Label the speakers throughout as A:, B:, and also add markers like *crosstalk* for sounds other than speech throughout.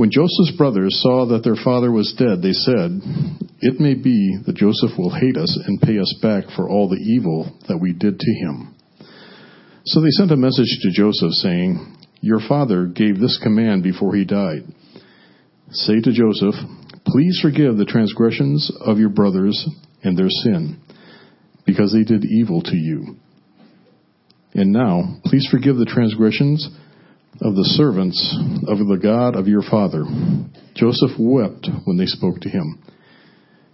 A: When Joseph's brothers saw that their father was dead, they said, It may be that Joseph will hate us and pay us back for all the evil that we did to him. So they sent a message to Joseph, saying, Your father gave this command before he died. Say to Joseph, Please forgive the transgressions of your brothers and their sin, because they did evil to you. And now, please forgive the transgressions of the servants of the God of your father. Joseph wept when they spoke to him.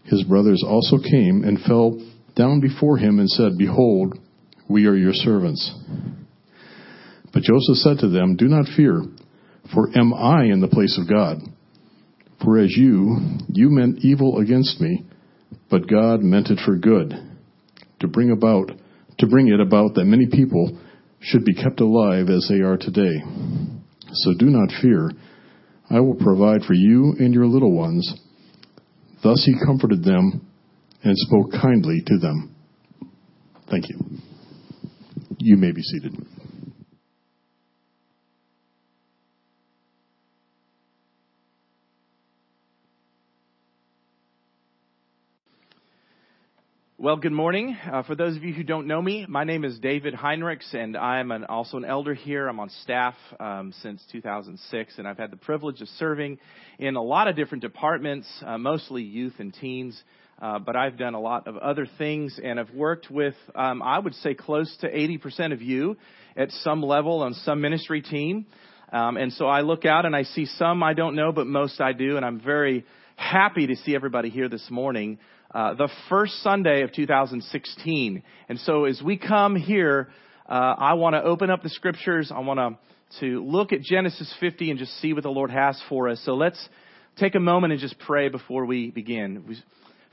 A: His brothers also came and fell down before him and said, Behold, we are your servants. But Joseph said to them, Do not fear, for am I in the place of God? For as you, you meant evil against me, but God meant it for good, to bring about, to bring it about that many people should be kept alive as they are today. So do not fear. I will provide for you and your little ones. Thus he comforted them and spoke kindly to them. Thank you. You may be seated.
B: Well, good morning. Uh, for those of you who don't know me, my name is David Heinrichs, and I'm an, also an elder here. I'm on staff um, since 2006, and I've had the privilege of serving in a lot of different departments, uh, mostly youth and teens. Uh, but I've done a lot of other things, and I've worked with, um, I would say, close to 80% of you at some level on some ministry team. Um, and so I look out and I see some I don't know, but most I do, and I'm very happy to see everybody here this morning. Uh, the first Sunday of 2016. And so as we come here, uh, I want to open up the scriptures. I want to to look at Genesis 50 and just see what the Lord has for us. So let's take a moment and just pray before we begin. We,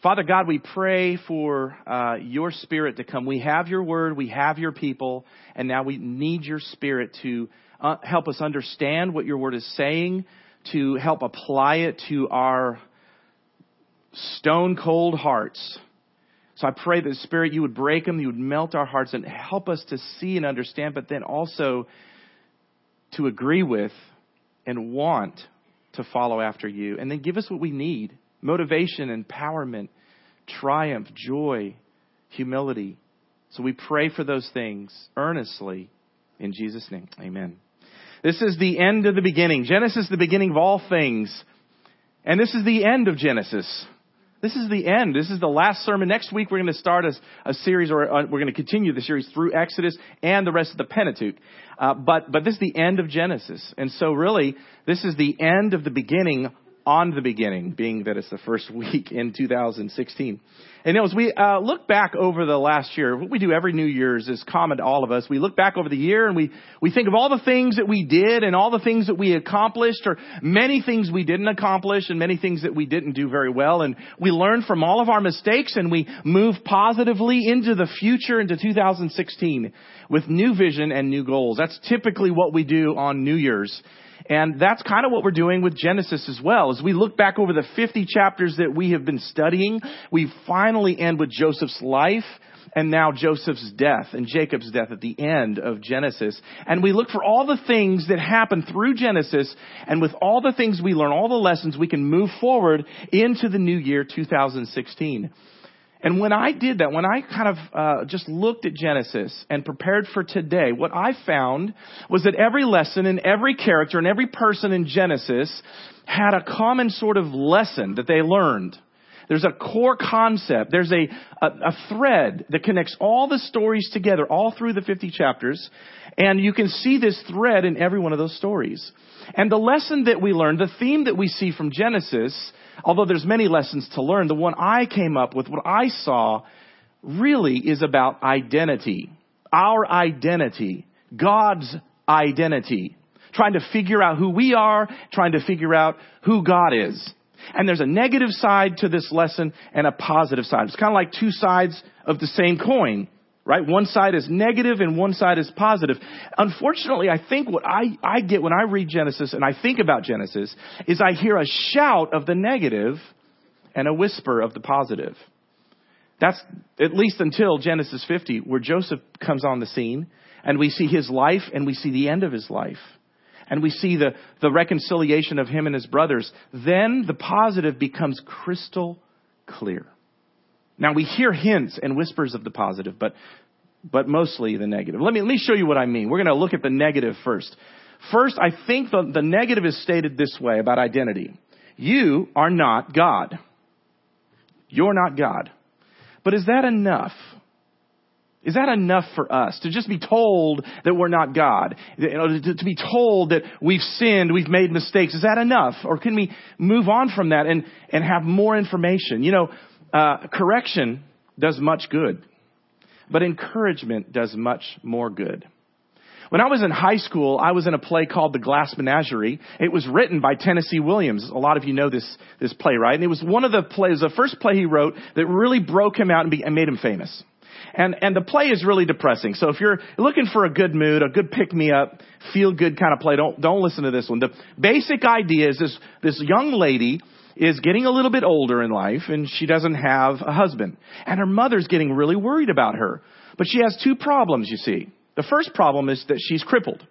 B: Father God, we pray for uh, your Spirit to come. We have your word, we have your people, and now we need your Spirit to uh, help us understand what your word is saying, to help apply it to our stone cold hearts. So I pray that Spirit, you would break them, you would melt our hearts and help us to see and understand, but then also to agree with and want to follow after you. And then give us what we need motivation, empowerment, triumph, joy, humility. So we pray for those things earnestly in Jesus' name. Amen. This is the end of the beginning. Genesis, the beginning of all things. And this is the end of Genesis. This is the end. This is the last sermon. Next week we're going to start a, a series, or uh, we're going to continue the series through Exodus and the rest of the Pentateuch. Uh, but but this is the end of Genesis, and so really this is the end of the beginning on the beginning, being that it's the first *laughs* week in 2016. And as we uh, look back over the last year, what we do every New Year's is common to all of us. We look back over the year and we, we think of all the things that we did and all the things that we accomplished or many things we didn't accomplish and many things that we didn't do very well. And we learn from all of our mistakes and we move positively into the future, into 2016 with new vision and new goals. That's typically what we do on New Year's. And that's kind of what we're doing with Genesis as well. As we look back over the 50 chapters that we have been studying, we finally end with Joseph's life and now Joseph's death and Jacob's death at the end of Genesis. And we look for all the things that happen through Genesis and with all the things we learn, all the lessons, we can move forward into the new year 2016. And when I did that, when I kind of uh, just looked at Genesis and prepared for today, what I found was that every lesson and every character and every person in Genesis had a common sort of lesson that they learned. There's a core concept. There's a, a, a, thread that connects all the stories together, all through the 50 chapters. And you can see this thread in every one of those stories. And the lesson that we learned, the theme that we see from Genesis, although there's many lessons to learn, the one I came up with, what I saw, really is about identity. Our identity. God's identity. Trying to figure out who we are, trying to figure out who God is. And there's a negative side to this lesson and a positive side. It's kind of like two sides of the same coin right? One side is negative and one side is positive. Unfortunately, I think what I, I get when I read Genesis and I think about Genesis is I hear a shout of the negative and a whisper of the positive. That's at least until Genesis 50, where Joseph comes on the scene and we see his life and we see the end of his life. And we see the, the reconciliation of him and his brothers, then the positive becomes crystal clear. Now we hear hints and whispers of the positive, but, but mostly the negative. Let me, let me show you what I mean. We're going to look at the negative first. First, I think the, the negative is stated this way about identity. You are not God. You're not God. But is that enough? Is that enough for us to just be told that we're not God? You know, to, to, be told that we've sinned, we've made mistakes. Is that enough? Or can we move on from that and, and have more information? You know, uh, correction does much good, but encouragement does much more good. When I was in high school, I was in a play called The Glass Menagerie. It was written by Tennessee Williams. A lot of you know this, this play, right? And it was one of the plays, the first play he wrote that really broke him out and, be, and made him famous. And, and the play is really depressing. So if you're looking for a good mood, a good pick me up, feel good kind of play, don't, don't listen to this one. The basic idea is this, this young lady is getting a little bit older in life and she doesn't have a husband. And her mother's getting really worried about her. But she has two problems, you see. The first problem is that she's crippled.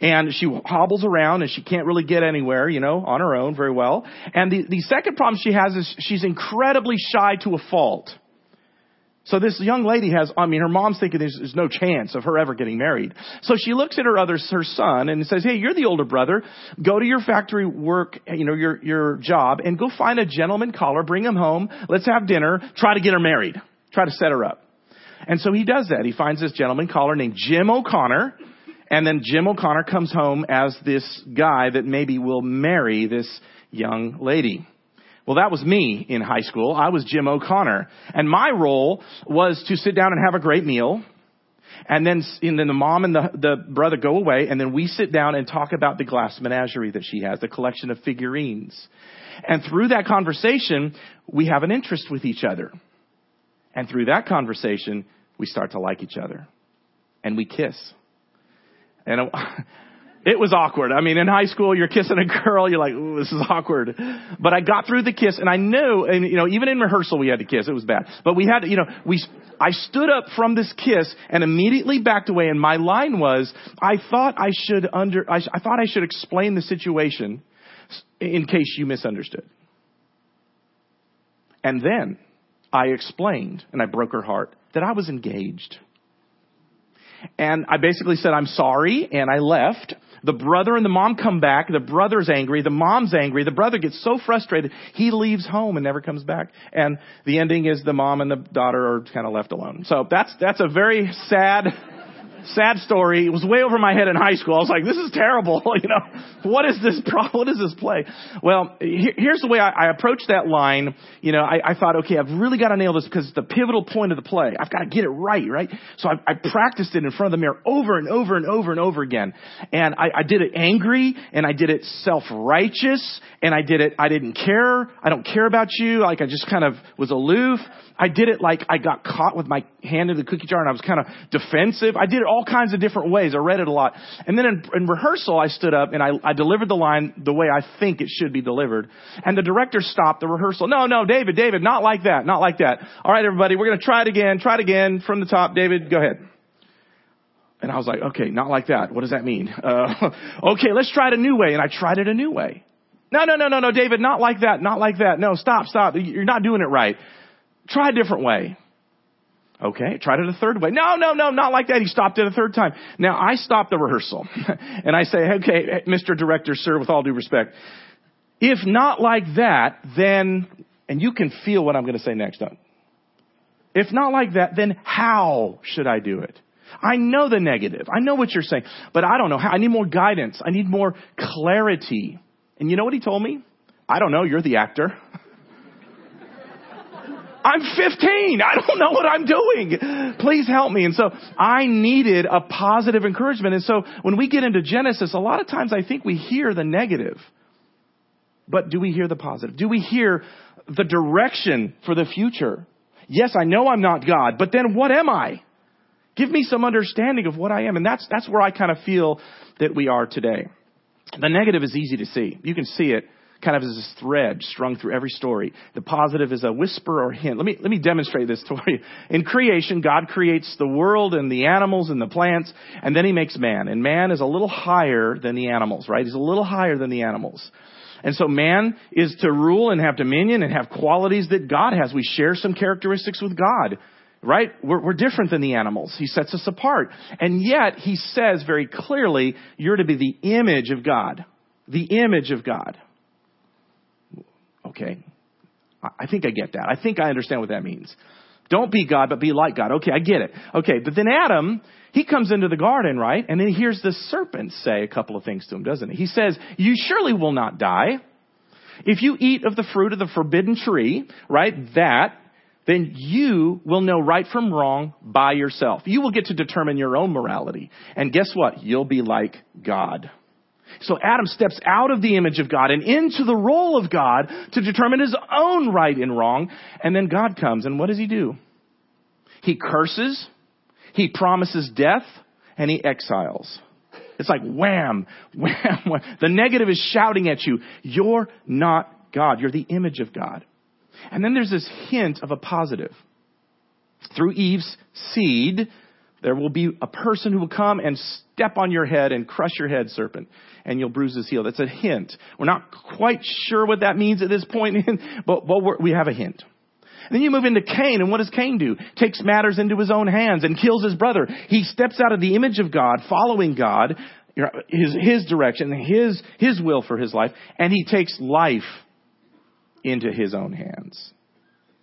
B: And she hobbles around and she can't really get anywhere, you know, on her own very well. And the, the second problem she has is she's incredibly shy to a fault. So this young lady has, I mean, her mom's thinking there's, there's, no chance of her ever getting married. So she looks at her other, her son and says, hey, you're the older brother. Go to your factory work, you know, your, your job and go find a gentleman caller, bring him home. Let's have dinner. Try to get her married. Try to set her up. And so he does that. He finds this gentleman caller named Jim O'Connor. And then Jim O'Connor comes home as this guy that maybe will marry this young lady. Well, that was me in high school. I was Jim O'Connor. And my role was to sit down and have a great meal. And then, and then the mom and the, the brother go away, and then we sit down and talk about the glass menagerie that she has, the collection of figurines. And through that conversation, we have an interest with each other. And through that conversation, we start to like each other. And we kiss. And uh, it was awkward. I mean, in high school, you're kissing a girl, you're like, ooh, this is awkward. But I got through the kiss and I knew, and you know, even in rehearsal we had to kiss. It was bad. But we had, you know, we, I stood up from this kiss and immediately backed away and my line was, I thought I should under, I, I thought I should explain the situation in case you misunderstood. And then I explained, and I broke her heart, that I was engaged. And I basically said, I'm sorry, and I left. The brother and the mom come back. The brother's angry. The mom's angry. The brother gets so frustrated, he leaves home and never comes back. And the ending is the mom and the daughter are kind of left alone. So that's, that's a very sad sad story. It was way over my head in high school. I was like, this is terrible. *laughs* you know, what is this *laughs* what is this play? Well, here's the way I, approached that line. You know, I, thought, okay, I've really got to nail this because it's the pivotal point of the play. I've got to get it right, right? So I, practiced it in front of the mirror over and over and over and over again. And I, I did it angry and I did it self-righteous and I did it, I didn't care. I don't care about you. Like I just kind of was aloof. I did it like I got caught with my hand in the cookie jar and I was kind of defensive. I did it all kinds of different ways. I read it a lot. And then in, in rehearsal, I stood up and I, I delivered the line the way I think it should be delivered. And the director stopped the rehearsal. No, no, David, David, not like that, not like that. All right, everybody, we're going to try it again. Try it again from the top. David, go ahead. And I was like, okay, not like that. What does that mean? *laughs* Uh, okay, let's try it a new way. And I tried it a new way. No, no, no, no, no, David, not like that, not like that. No, stop, stop. You're not doing it right. Try a different way. Okay, tried it a third way. No, no, no, not like that. He stopped it a third time. Now I stop the rehearsal *laughs* and I say, okay, Mr. Director, sir, with all due respect, if not like that, then, and you can feel what I'm going to say next up. If not like that, then how should I do it? I know the negative. I know what you're saying, but I don't know how. I need more guidance. I need more clarity. And you know what he told me? I don't know. You're the actor. I'm 15. I don't know what I'm doing. Please help me. And so I needed a positive encouragement. And so when we get into Genesis, a lot of times I think we hear the negative. But do we hear the positive? Do we hear the direction for the future? Yes, I know I'm not God, but then what am I? Give me some understanding of what I am. And that's, that's where I kind of feel that we are today. The negative is easy to see. You can see it kind of as this thread strung through every story. The positive is a whisper or hint. Let me, let me demonstrate this to you. In creation, God creates the world and the animals and the plants, and then he makes man. And man is a little higher than the animals, right? He's a little higher than the animals. And so man is to rule and have dominion and have qualities that God has. We share some characteristics with God right? We're, we're, different than the animals. He sets us apart. And yet, he says very clearly, you're to be the image of God. The image of God. Okay. I think I get that. I think I understand what that means. Don't be God, but be like God. Okay, I get it. Okay, but then Adam, he comes into the garden, right? And then he hears the serpent say a couple of things to him, doesn't he? He says, You surely will not die. If you eat of the fruit of the forbidden tree, right, that then you will know right from wrong by yourself. You will get to determine your own morality. And guess what? You'll be like God. So Adam steps out of the image of God and into the role of God to determine his own right and wrong. And then God comes, and what does he do? He curses, he promises death, and he exiles. It's like wham, *laughs* wham, wham. The negative is shouting at you, you're not God. You're the image of God. And then there's this hint of a positive. Through Eve's seed, there will be a person who will come and step on your head and crush your head, serpent, and you'll bruise his heel. That's a hint. We're not quite sure what that means at this point, *laughs* but, but we have a hint. And then you move into Cain, and what does Cain do? Takes matters into his own hands and kills his brother. He steps out of the image of God, following God, his, his direction, his, his will for his life, and he takes life into his own hands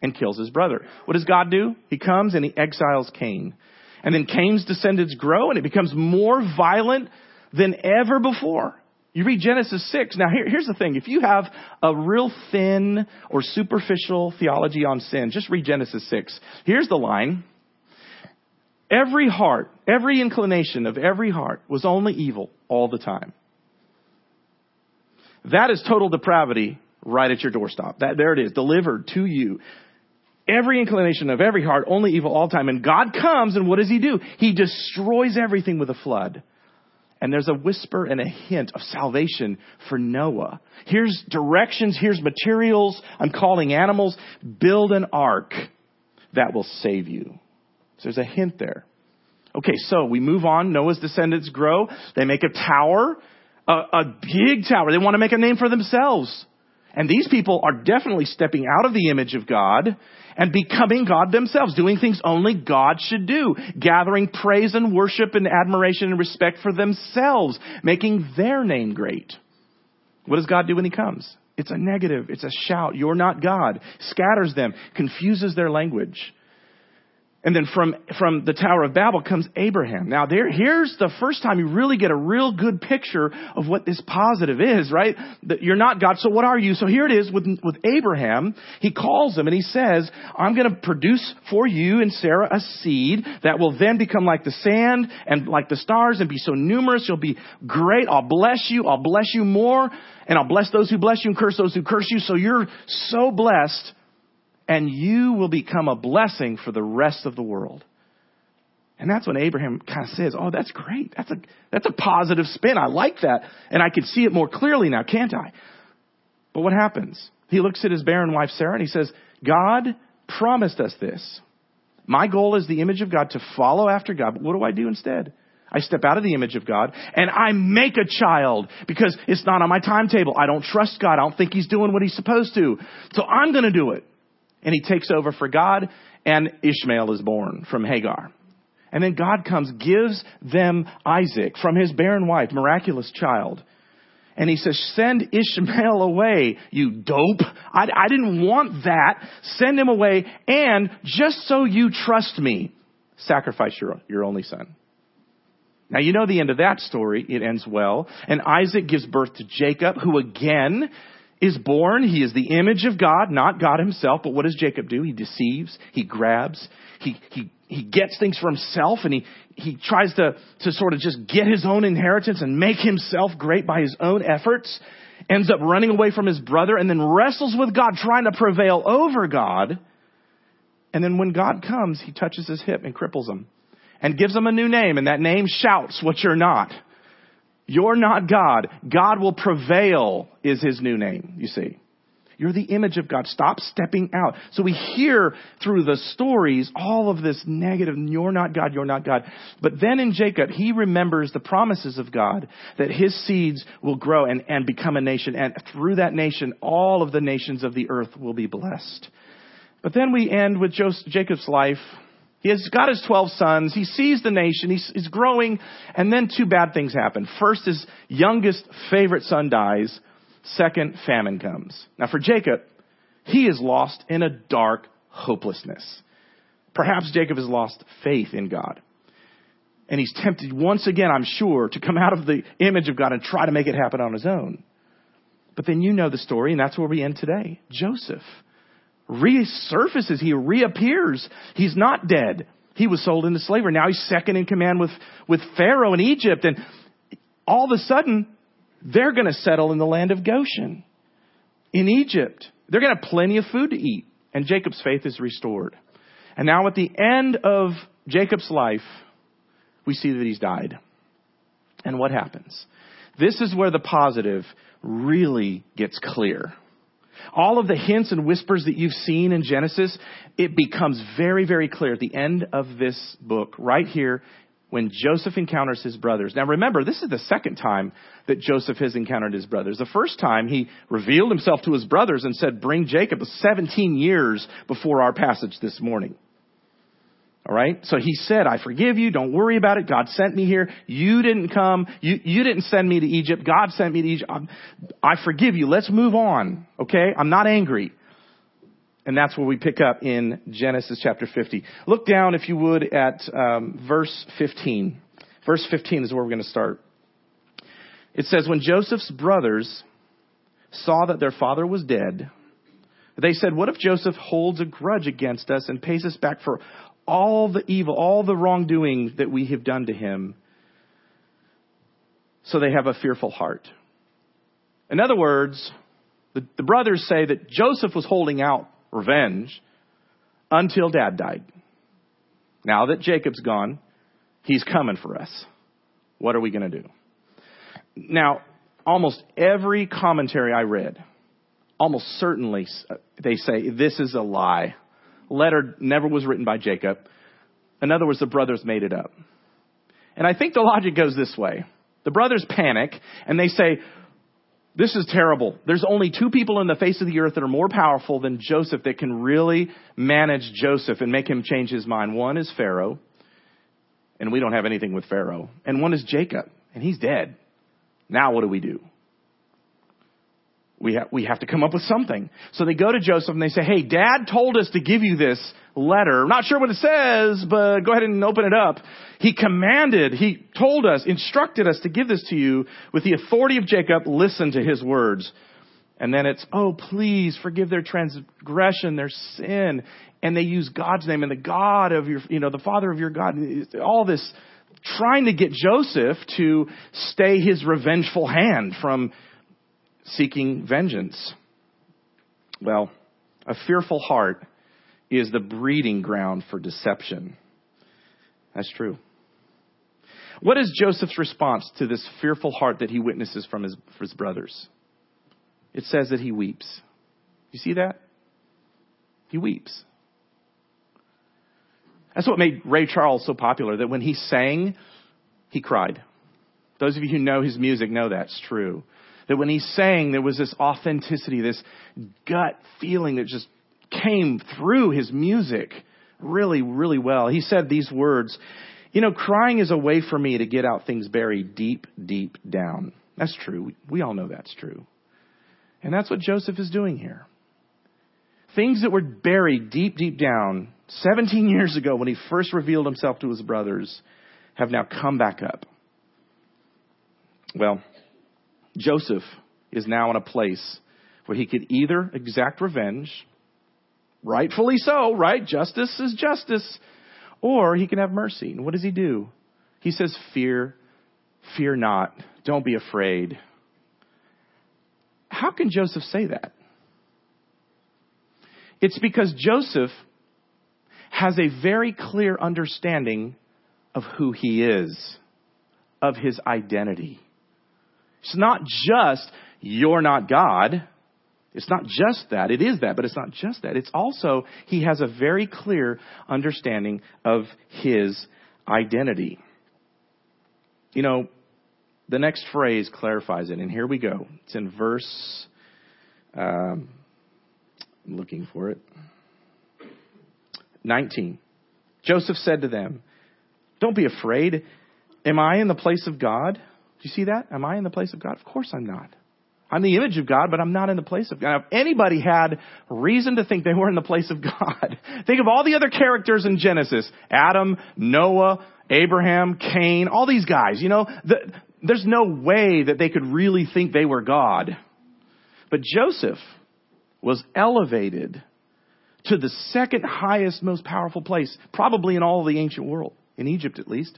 B: and kills his brother. What does God do? He comes and he exiles Cain. And then Cain's descendants grow and it becomes more violent than ever before. You read Genesis 6. Now here, here's the thing. If you have a real thin or superficial theology on sin, just read Genesis 6. Here's the line. Every heart, every inclination of every heart was only evil all the time. That is total depravity right at your doorstep. That, there it is, delivered to you. Every inclination of every heart, only evil all time. And God comes, and what does He do? He destroys everything with a flood. And there's a whisper and a hint of salvation for Noah. Here's directions, here's materials. I'm calling animals. Build an ark that will save you. So there's a hint there. Okay, so we move on. Noah's descendants grow. They make a tower, a, a big tower. They want to make a name for themselves. And these people are definitely stepping out of the image of God and becoming God themselves, doing things only God should do, gathering praise and worship and admiration and respect for themselves, making their name great. What does God do when He comes? It's a negative. It's a shout. You're not God. Scatters them, confuses their language. And then from, from the Tower of Babel comes Abraham. Now there, here's the first time you really get a real good picture of what this positive is, right? That you're not God, so what are you? So here it is with, with Abraham. He calls him and he says, I'm gonna produce for you and Sarah a seed that will then become like the sand and like the stars and be so numerous. You'll be great. I'll bless you. I'll bless you more. And I'll bless those who bless you and curse those who curse you. So you're so blessed and you will become a blessing for the rest of the world. And that's when Abraham kind of says, Oh, that's great. That's a, that's a positive spin. I like that. And I can see it more clearly now, can't I? But what happens? He looks at his barren wife, Sarah, and he says, God promised us this. My goal is the image of God to follow after God. But what do I do instead? I step out of the image of God and I make a child because it's not on my timetable. I don't trust God. I don't think He's doing what He's supposed to. So I'm going to do it and he takes over for God, and Ishmael is born from Hagar. And then God comes, gives them Isaac from his barren wife, miraculous child. And he says, send Ishmael away, you dope. I, I didn't want that. Send him away. And just so you trust me, sacrifice your, your only son. Now you know the end of that story. It ends well. And Isaac gives birth to Jacob, who again is born. He is the image of God, not God himself. But what does Jacob do? He deceives. He grabs. He, he, he gets things for himself and he, he tries to, to sort of just get his own inheritance and make himself great by his own efforts. Ends up running away from his brother and then wrestles with God trying to prevail over God. And then when God comes, he touches his hip and cripples him and gives him a new name and that name shouts what you're not. You're not God. God will prevail is his new name, you see. You're the image of God. Stop stepping out. So we hear through the stories all of this negative, you're not God, you're not God. But then in Jacob, he remembers the promises of God that his seeds will grow and, and become a nation. And through that nation, all of the nations of the earth will be blessed. But then we end with Jacob's life. He has got his 12 sons. He sees the nation. He's, he's growing. And then two bad things happen. First, his youngest favorite son dies. Second, famine comes. Now for Jacob, he is lost in a dark hopelessness. Perhaps Jacob has lost faith in God. And he's tempted once again, I'm sure, to come out of the image of God and try to make it happen on his own. But then you know the story, and that's where we end today. Joseph resurfaces, he reappears. He's not dead. He was sold into slavery. Now he's second in command with, with Pharaoh in Egypt. And all of a sudden, they're going to settle in the land of Goshen in Egypt. They're going to have plenty of food to eat. And Jacob's faith is restored. And now at the end of Jacob's life, we see that he's died. And what happens? This is where the positive really gets clear. All of the hints and whispers that you've seen in Genesis, it becomes very, very clear at the end of this book, right here when Joseph encounters his brothers. Now remember, this is the second time that Joseph has encountered his brothers. The first time he revealed himself to his brothers and said, bring Jacob 17 years before our passage this morning. All right. So he said, I forgive you. Don't worry about it. God sent me here. You didn't come. You, you didn't send me to Egypt. God sent me to Egypt. I forgive you. Let's move on. Okay. I'm not angry. And that's where we pick up in Genesis chapter 50. Look down, if you would, at um, verse 15. Verse 15 is where we're going to start. It says, When Joseph's brothers saw that their father was dead, they said, What if Joseph holds a grudge against us and pays us back for all the evil, all the wrongdoing that we have done to him? So they have a fearful heart. In other words, the, the brothers say that Joseph was holding out revenge until dad died. Now that Jacob's gone, he's coming for us. What are we going to do? Now, almost every commentary I read, almost certainly they say this is a lie. Letter never was written by Jacob. In other words, the brothers made it up. And I think the logic goes this way. The brothers panic and they say, this is terrible. There's only two people in the face of the earth that are more powerful than Joseph that can really manage Joseph and make him change his mind. One is Pharaoh, and we don't have anything with Pharaoh. And one is Jacob, and he's dead. Now what do we do? We, ha- we have to come up with something. So they go to Joseph and they say, hey, dad told us to give you this letter. Not sure what it says, but go ahead and open it up. He commanded, he told us, instructed us to give this to you with the authority of Jacob. Listen to his words. And then it's, oh, please forgive their transgression, their sin. And they use God's name and the God of your, you know, the Father of your God. All this trying to get Joseph to stay his revengeful hand from seeking vengeance. Well, a fearful heart is the breeding ground for deception. That's true. What is Joseph's response to this fearful heart that he witnesses from his, his brothers? It says that he weeps. You see that? He weeps. That's what made Ray Charles so popular, that when he sang, he cried. Those of you who know his music know that's true. That when he sang, there was this authenticity, this gut feeling that just came through his music really, really well. He said these words, you know, crying is a way for me to get out things buried deep, deep down. That's true. We all know that's true. And that's what Joseph is doing here. Things that were buried deep, deep down 17 years ago when he first revealed himself to his brothers have now come back up. Well, Joseph is now in a place where he could either exact revenge, rightfully so, right? Justice is justice, or he can have mercy. And what does he do? He says, Fear, fear not, don't be afraid. How can Joseph say that? It's because Joseph has a very clear understanding of who he is, of his identity It's not just, you're not God. It's not just that. It is that, but it's not just that. It's also, he has a very clear understanding of his identity. You know, the next phrase clarifies it, and here we go. It's in verse, um, I'm looking for it. 19. Joseph said to them, Don't be afraid. Am I in the place of God? You see that? Am I in the place of God? Of course I'm not. I'm the image of God, but I'm not in the place of God. If anybody had reason to think they were in the place of God, *laughs* think of all the other characters in Genesis. Adam, Noah, Abraham, Cain, all these guys, you know, the, there's no way that they could really think they were God. But Joseph was elevated to the second highest, most powerful place, probably in all the ancient world, in Egypt at least.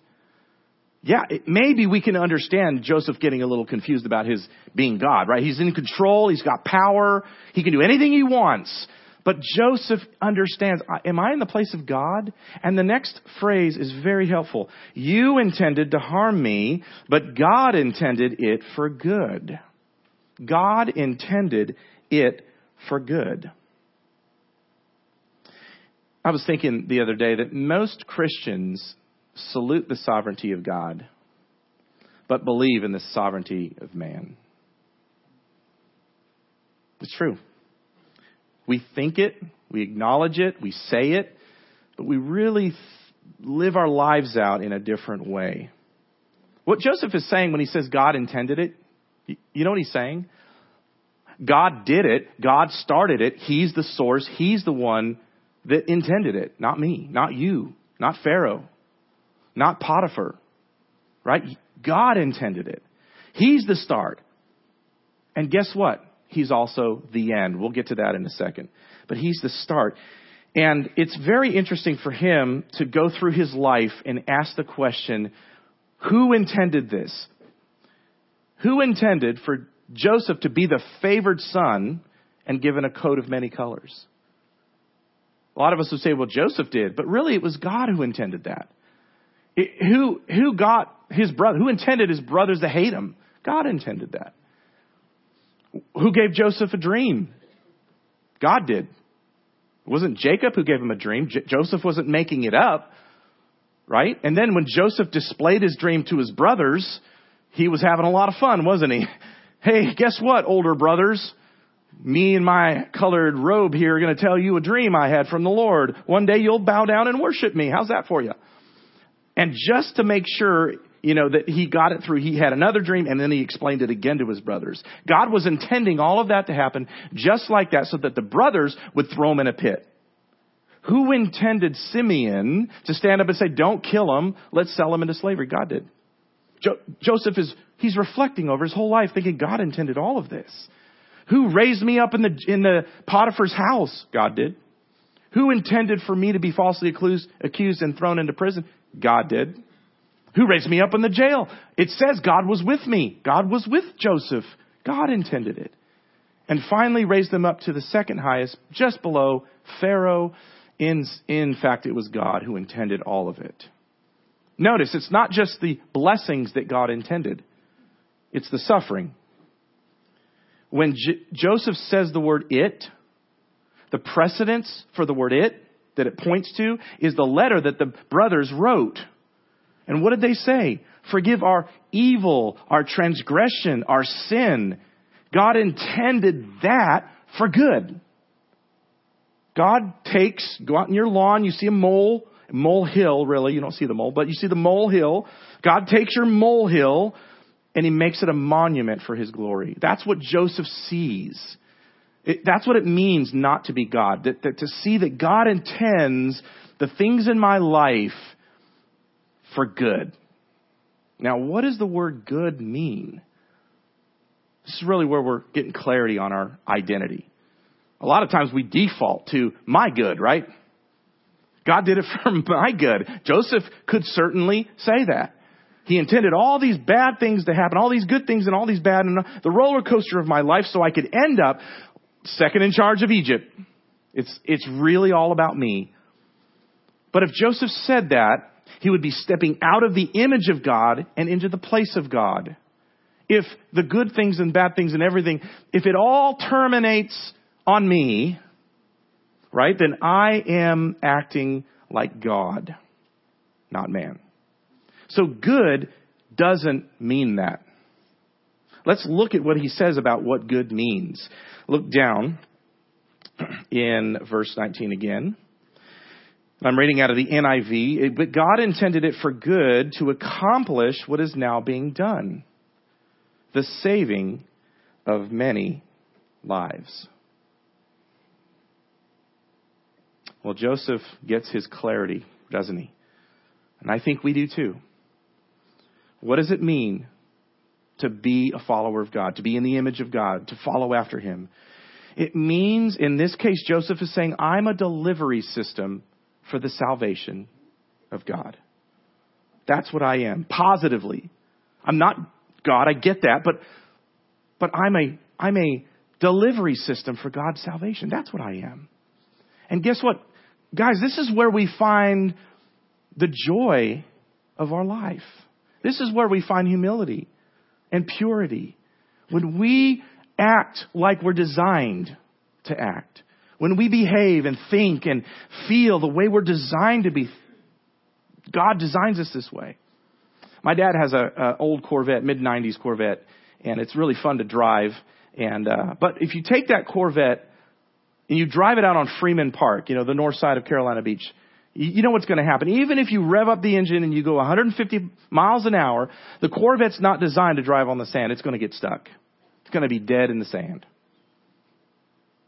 B: Yeah, it, maybe we can understand Joseph getting a little confused about his being God, right? He's in control, he's got power, he can do anything he wants. But Joseph understands, am I in the place of God? And the next phrase is very helpful. You intended to harm me, but God intended it for good. God intended it for good. I was thinking the other day that most Christians salute the sovereignty of God, but believe in the sovereignty of man. It's true. We think it, we acknowledge it, we say it, but we really live our lives out in a different way. What Joseph is saying when he says God intended it, you know what he's saying? God did it. God started it. He's the source. He's the one that intended it, not me, not you, not Pharaoh, not Potiphar, right? God intended it. He's the start. And guess what? He's also the end. We'll get to that in a second. But he's the start. And it's very interesting for him to go through his life and ask the question, who intended this? Who intended for Joseph to be the favored son and given a coat of many colors? A lot of us would say, well, Joseph did, but really it was God who intended that. Who, who got his brother, who intended his brothers to hate him? God intended that. Who gave Joseph a dream? God did. It wasn't Jacob who gave him a dream. J- Joseph wasn't making it up, right? And then when Joseph displayed his dream to his brothers, he was having a lot of fun, wasn't he? *laughs* Hey, guess what, older brothers? me and my colored robe here are going to tell you a dream I had from the Lord. One day you'll bow down and worship me. How's that for you? And just to make sure, you know, that he got it through, he had another dream and then he explained it again to his brothers. God was intending all of that to happen just like that so that the brothers would throw him in a pit. Who intended Simeon to stand up and say, don't kill him, let's sell him into slavery? God did. Jo- Joseph is, he's reflecting over his whole life thinking God intended all of this. Who raised me up in the, in the Potiphar's house? God did. Who intended for me to be falsely accused, accused and thrown into prison? God did. Who raised me up in the jail? It says God was with me. God was with Joseph. God intended it. And finally raised them up to the second highest, just below Pharaoh. In, in fact, it was God who intended all of it. Notice, it's not just the blessings that God intended. It's the suffering when J- Joseph says the word it, the precedence for the word it that it points to is the letter that the brothers wrote. And what did they say? Forgive our evil, our transgression, our sin. God intended that for good. God takes, go out in your lawn, you see a mole, mole hill, really, you don't see the mole, but you see the mole hill. God takes your mole hill, and he makes it a monument for his glory. That's what Joseph sees. It, that's what it means not to be God. That, that to see that God intends the things in my life for good. Now, what does the word good mean? This is really where we're getting clarity on our identity. A lot of times we default to my good, right? God did it *laughs* for my good. Joseph could certainly say that. He intended all these bad things to happen, all these good things and all these bad, and the roller coaster of my life so I could end up second in charge of Egypt. It's, it's really all about me. But if Joseph said that, he would be stepping out of the image of God and into the place of God. if the good things and bad things and everything, if it all terminates on me, right, then I am acting like God, not man. So good doesn't mean that. Let's look at what he says about what good means. Look down in verse 19 again. I'm reading out of the NIV. But God intended it for good to accomplish what is now being done the saving of many lives. Well, Joseph gets his clarity, doesn't he? And I think we do too. What does it mean to be a follower of God, to be in the image of God, to follow after Him? It means, in this case, Joseph is saying, I'm a delivery system for the salvation of God. That's what I am, positively. I'm not God, I get that, but, but I'm a, I'm a delivery system for God's salvation. That's what I am. And guess what? Guys, this is where we find the joy of our life. This is where we find humility and purity. When we act like we're designed to act, when we behave and think and feel the way we're designed to be, God designs us this way. My dad has a, a old Corvette, mid '90s Corvette, and it's really fun to drive. And uh, but if you take that Corvette and you drive it out on Freeman Park, you know the north side of Carolina Beach, you know what's going to happen. Even if you rev up the engine and you go 150 miles an hour, the Corvette's not designed to drive on the sand. It's going to get stuck. It's going to be dead in the sand.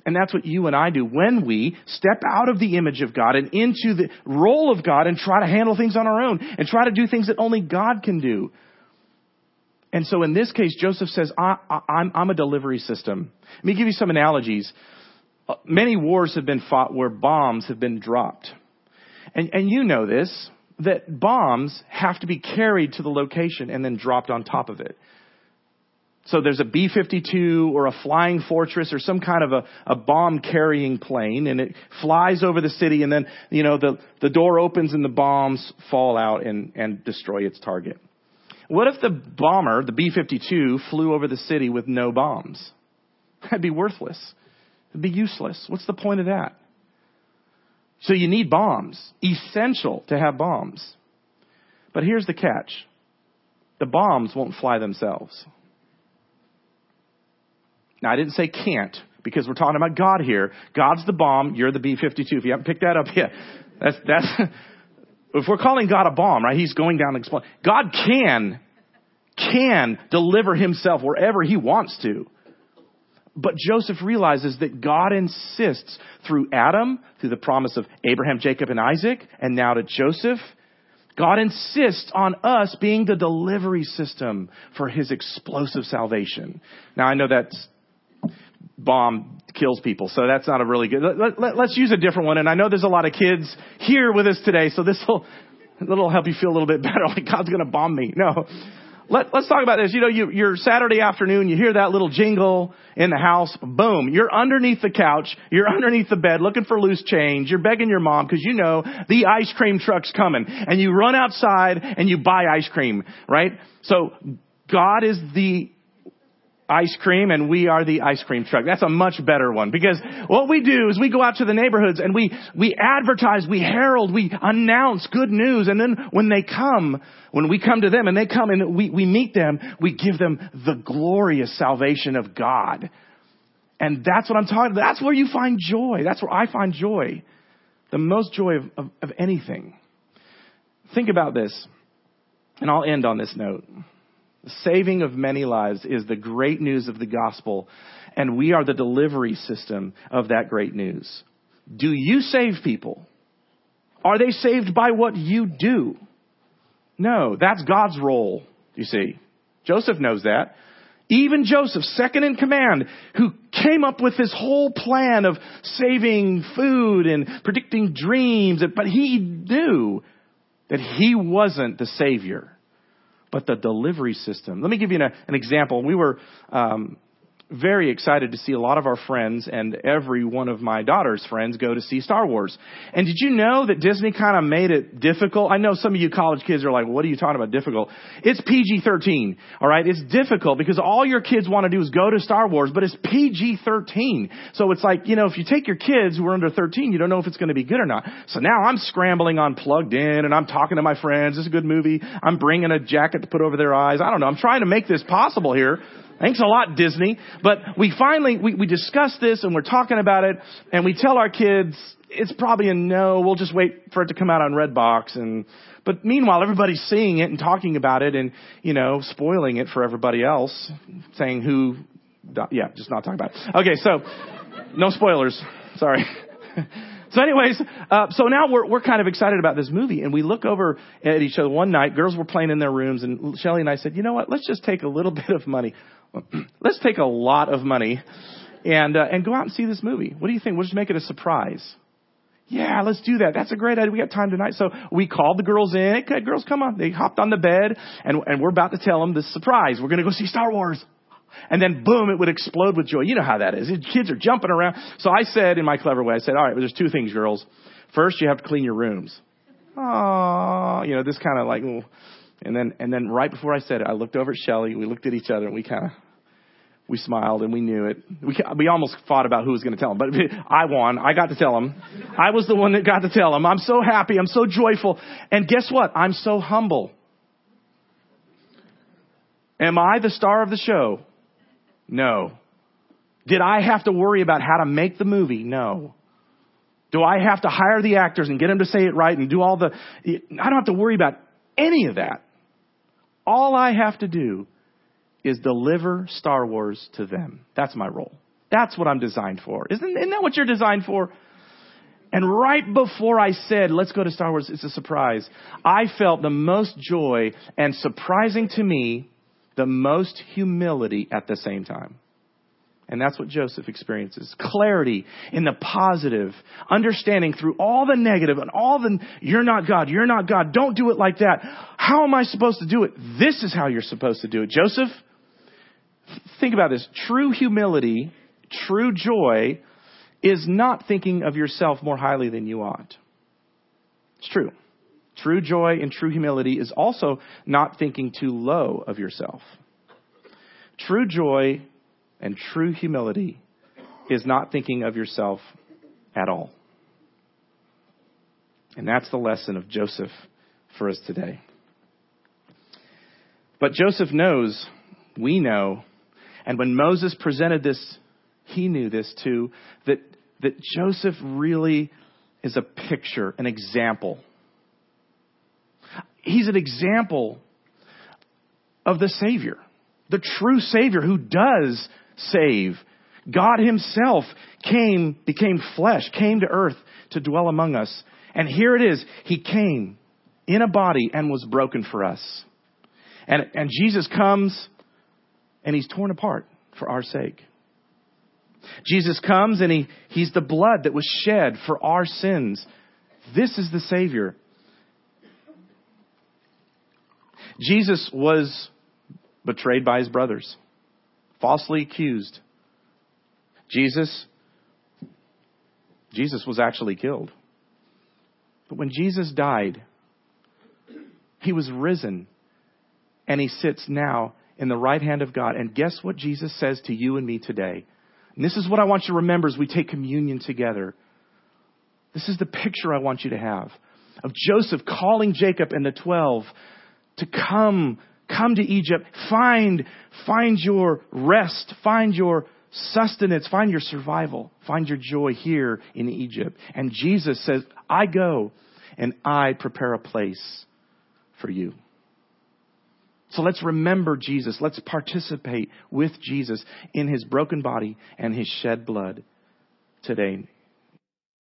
B: And that's what you and I do when we step out of the image of God and into the role of God and try to handle things on our own and try to do things that only God can do. And so in this case, Joseph says, I, am a delivery system. Let me give you some analogies. Uh, many wars have been fought where bombs have been dropped. And, and you know this, that bombs have to be carried to the location and then dropped on top of it. So there's a B-52 or a flying fortress or some kind of a, a bomb carrying plane and it flies over the city and then, you know, the, the door opens and the bombs fall out and, and destroy its target. What if the bomber, the B-52, flew over the city with no bombs? That'd be worthless. It'd be useless. What's the point of that? So you need bombs. Essential to have bombs. But here's the catch. The bombs won't fly themselves. Now, I didn't say can't because we're talking about God here. God's the bomb. You're the B-52. If you haven't picked that up yet, that's, that's, *laughs* if we're calling God a bomb, right? He's going down and exploding. God can, can deliver himself wherever he wants to. But Joseph realizes that God insists through Adam, through the promise of Abraham, Jacob, and Isaac, and now to Joseph, God insists on us being the delivery system for his explosive salvation. Now I know that bomb kills people. So that's not a really good. Let, us let, use a different one. And I know there's a lot of kids here with us today, so this will *laughs* that'll help you feel a little bit better. *laughs* Like God's going to bomb me. No. Let, us talk about this. You know, you, you're Saturday afternoon, you hear that little jingle in the house, boom, you're underneath the couch, you're *laughs* underneath the bed looking for loose change, you're begging your mom because you know the ice cream truck's coming, and you run outside and you buy ice cream, right? So, God is the ice cream and we are the ice cream truck. That's a much better one because what we do is we go out to the neighborhoods and we, we advertise, we herald, we announce good news. And then when they come, when we come to them and they come and we, we meet them, we give them the glorious salvation of God. And that's what I'm talking about. That's where you find joy. That's where I find joy. The most joy of, of, of anything. Think about this. And I'll end on this note. Saving of many lives is the great news of the gospel, and we are the delivery system of that great news. Do you save people? Are they saved by what you do? No, that's God's role, you see. Joseph knows that. Even Joseph, second in command, who came up with this whole plan of saving food and predicting dreams, but he knew that he wasn't the Savior but the delivery system. Let me give you an, an example. We were um, very excited to see a lot of our friends and every one of my daughter's friends go to see Star Wars. And did you know that Disney kind of made it difficult? I know some of you college kids are like, what are you talking about difficult? It's PG-13, alright? It's difficult because all your kids want to do is go to Star Wars, but it's PG-13. So it's like, you know, if you take your kids who are under 13, you don't know if it's going to be good or not. So now I'm scrambling on plugged in and I'm talking to my friends. It's a good movie. I'm bringing a jacket to put over their eyes. I don't know. I'm trying to make this possible here. Thanks a lot, Disney. But we finally, we, we discuss this and we're talking about it and we tell our kids, it's probably a no, we'll just wait for it to come out on Redbox and, but meanwhile everybody's seeing it and talking about it and, you know, spoiling it for everybody else, saying who, yeah, just not talking about it. Okay, so, no spoilers. Sorry. *laughs* So anyways, uh, so now we're, we're kind of excited about this movie and we look over at each other one night, girls were playing in their rooms and Shelly and I said, you know what, let's just take a little *laughs* bit of money. *clears throat* let's take a lot of money and, uh, and go out and see this movie. What do you think? We'll just make it a surprise. Yeah, let's do that. That's a great idea. We got time tonight. So we called the girls in. Okay, girls, come on. They hopped on the bed and, and we're about to tell them this surprise. We're going to go see Star Wars. And then boom, it would explode with joy. You know how that is. Kids are jumping around. So I said in my clever way, I said, all right, well, there's two things, girls. First, you have to clean your rooms. Oh, you know, this kind of like, and then, and then right before I said it, I looked over at Shelly. We looked at each other and we kind of, we smiled and we knew it. We, we almost fought about who was going to tell him, but *laughs* I won. I got to tell him. I was the one that got to tell him. I'm so happy. I'm so joyful. And guess what? I'm so humble. Am I the star of the show? No. Did I have to worry about how to make the movie? No. Do I have to hire the actors and get them to say it right and do all the, I don't have to worry about any of that. All I have to do is deliver Star Wars to them. That's my role. That's what I'm designed for. Isn't, isn't that what you're designed for? And right before I said, let's go to Star Wars, it's a surprise. I felt the most joy and surprising to me the most humility at the same time. And that's what Joseph experiences. Clarity in the positive, understanding through all the negative and all the, you're not God, you're not God, don't do it like that. How am I supposed to do it? This is how you're supposed to do it. Joseph, think about this. True humility, true joy is not thinking of yourself more highly than you ought. It's true. True joy and true humility is also not thinking too low of yourself. True joy and true humility is not thinking of yourself at all. And that's the lesson of Joseph for us today. But Joseph knows, we know, and when Moses presented this, he knew this too, that, that Joseph really is a picture, an example he's an example of the Savior, the true Savior who does save. God himself came, became flesh, came to earth to dwell among us. And here it is. He came in a body and was broken for us. And, and Jesus comes and he's torn apart for our sake. Jesus comes and he, he's the blood that was shed for our sins. This is the Savior Jesus was betrayed by his brothers, falsely accused. Jesus, Jesus was actually killed. But when Jesus died, he was risen and he sits now in the right hand of God. And guess what Jesus says to you and me today? And this is what I want you to remember as we take communion together. This is the picture I want you to have of Joseph calling Jacob and the twelve to come, come to Egypt, find, find your rest, find your sustenance, find your survival, find your joy here in Egypt. And Jesus says, I go and I prepare a place for you. So let's remember Jesus. Let's participate with Jesus in his broken body and his shed blood today.